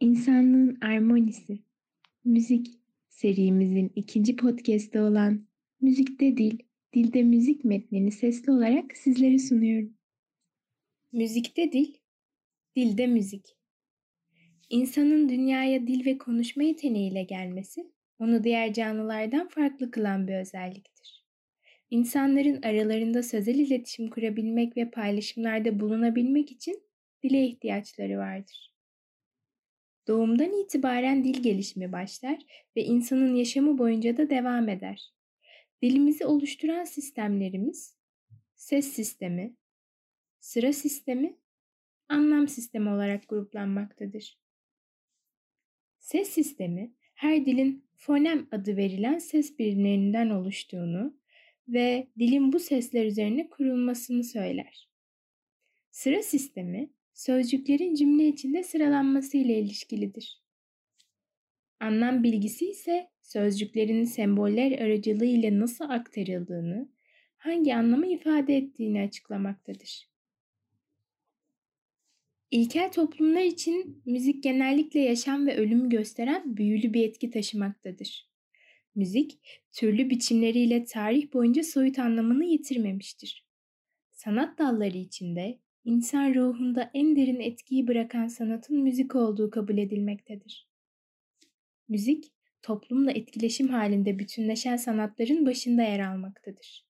İnsanlığın Armonisi Müzik serimizin ikinci podcast'ı olan Müzikte Dil, Dilde Müzik metnini sesli olarak sizlere sunuyorum. Müzikte Dil, Dilde Müzik İnsanın dünyaya dil ve konuşma yeteneğiyle gelmesi, onu diğer canlılardan farklı kılan bir özelliktir. İnsanların aralarında sözel iletişim kurabilmek ve paylaşımlarda bulunabilmek için dile ihtiyaçları vardır. Doğumdan itibaren dil gelişimi başlar ve insanın yaşamı boyunca da devam eder. Dilimizi oluşturan sistemlerimiz ses sistemi, sıra sistemi, anlam sistemi olarak gruplanmaktadır. Ses sistemi her dilin fonem adı verilen ses birimlerinden oluştuğunu ve dilin bu sesler üzerine kurulmasını söyler. Sıra sistemi sözcüklerin cümle içinde sıralanması ile ilişkilidir. Anlam bilgisi ise sözcüklerin semboller aracılığı ile nasıl aktarıldığını, hangi anlamı ifade ettiğini açıklamaktadır. İlkel toplumlar için müzik genellikle yaşam ve ölümü gösteren büyülü bir etki taşımaktadır. Müzik, türlü biçimleriyle tarih boyunca soyut anlamını yitirmemiştir. Sanat dalları içinde insan ruhunda en derin etkiyi bırakan sanatın müzik olduğu kabul edilmektedir. Müzik, toplumla etkileşim halinde bütünleşen sanatların başında yer almaktadır.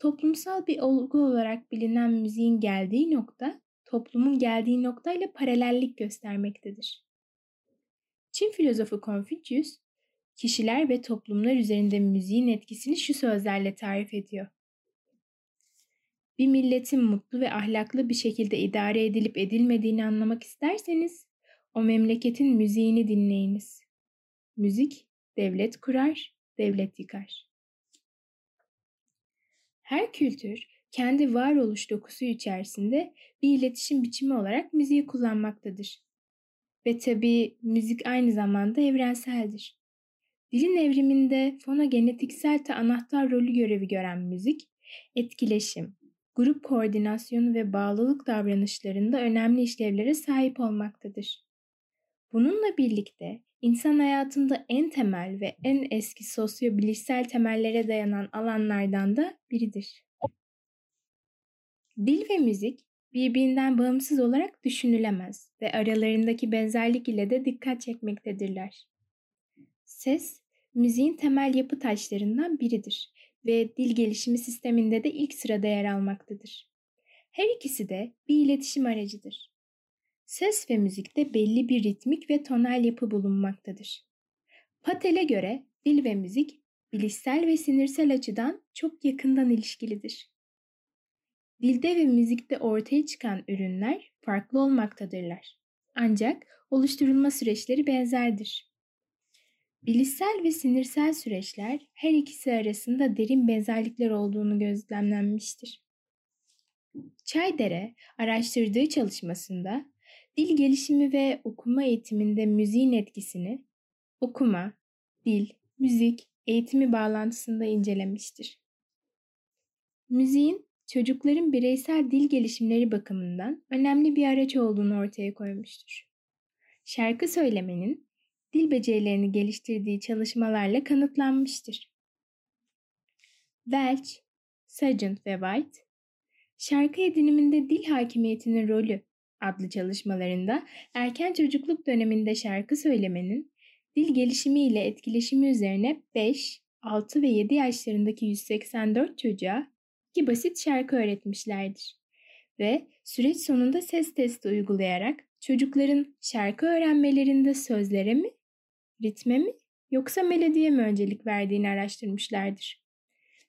Toplumsal bir olgu olarak bilinen müziğin geldiği nokta, toplumun geldiği noktayla paralellik göstermektedir. Çin filozofu Confucius, kişiler ve toplumlar üzerinde müziğin etkisini şu sözlerle tarif ediyor. Bir milletin mutlu ve ahlaklı bir şekilde idare edilip edilmediğini anlamak isterseniz o memleketin müziğini dinleyiniz. Müzik devlet kurar, devlet yıkar. Her kültür kendi varoluş dokusu içerisinde bir iletişim biçimi olarak müziği kullanmaktadır. Ve tabii müzik aynı zamanda evrenseldir. Dilin evriminde fonogenetiksel te anahtar rolü görevi gören müzik, etkileşim, grup koordinasyonu ve bağlılık davranışlarında önemli işlevlere sahip olmaktadır. Bununla birlikte insan hayatında en temel ve en eski sosyo-bilişsel temellere dayanan alanlardan da biridir. Dil ve müzik birbirinden bağımsız olarak düşünülemez ve aralarındaki benzerlik ile de dikkat çekmektedirler. Ses, müziğin temel yapı taşlarından biridir ve dil gelişimi sisteminde de ilk sırada yer almaktadır. Her ikisi de bir iletişim aracıdır. Ses ve müzikte belli bir ritmik ve tonal yapı bulunmaktadır. Patel'e göre dil ve müzik bilişsel ve sinirsel açıdan çok yakından ilişkilidir. Dilde ve müzikte ortaya çıkan ürünler farklı olmaktadırlar. Ancak oluşturulma süreçleri benzerdir. Bilişsel ve sinirsel süreçler her ikisi arasında derin benzerlikler olduğunu gözlemlenmiştir. Çaydere araştırdığı çalışmasında dil gelişimi ve okuma eğitiminde müziğin etkisini okuma, dil, müzik eğitimi bağlantısında incelemiştir. Müziğin çocukların bireysel dil gelişimleri bakımından önemli bir araç olduğunu ortaya koymuştur. Şarkı söylemenin dil becerilerini geliştirdiği çalışmalarla kanıtlanmıştır. Welch, Sargent ve White, Şarkı ediniminde dil hakimiyetinin rolü adlı çalışmalarında erken çocukluk döneminde şarkı söylemenin dil gelişimi ile etkileşimi üzerine 5, 6 ve 7 yaşlarındaki 184 çocuğa iki basit şarkı öğretmişlerdir. Ve süreç sonunda ses testi uygulayarak çocukların şarkı öğrenmelerinde sözlere mi, ritme mi yoksa melodiye mi öncelik verdiğini araştırmışlardır.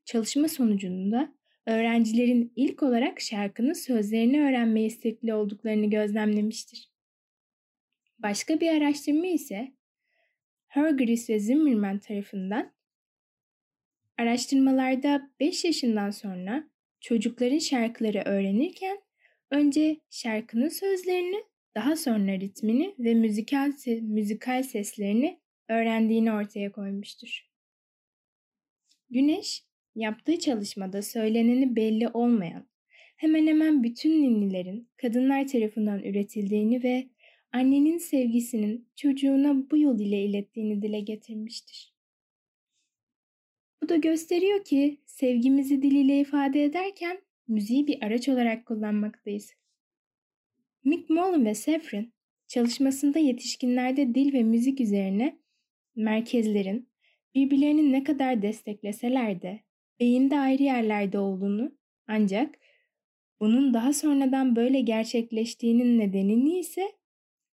Çalışma sonucunda öğrencilerin ilk olarak şarkının sözlerini öğrenmeye istekli olduklarını gözlemlemiştir. Başka bir araştırma ise Hergris ve Zimmerman tarafından araştırmalarda 5 yaşından sonra çocukların şarkıları öğrenirken önce şarkının sözlerini, daha sonra ritmini ve müzikal, müzikal seslerini öğrendiğini ortaya koymuştur. Güneş, yaptığı çalışmada söyleneni belli olmayan hemen hemen bütün ninnilerin kadınlar tarafından üretildiğini ve annenin sevgisinin çocuğuna bu yol ile ilettiğini dile getirmiştir. Bu da gösteriyor ki sevgimizi dil ile ifade ederken müziği bir araç olarak kullanmaktayız. Mick Mullen ve Sefrin çalışmasında yetişkinlerde dil ve müzik üzerine merkezlerin birbirlerini ne kadar destekleseler de beyinde ayrı yerlerde olduğunu ancak bunun daha sonradan böyle gerçekleştiğinin nedenini ise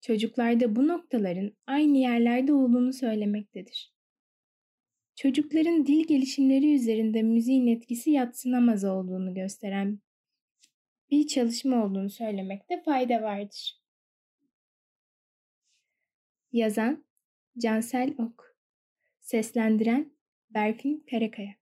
çocuklarda bu noktaların aynı yerlerde olduğunu söylemektedir. Çocukların dil gelişimleri üzerinde müziğin etkisi yatsınamaz olduğunu gösteren bir çalışma olduğunu söylemekte fayda vardır. Yazan Cansel Ok. Seslendiren Berfin Karakaya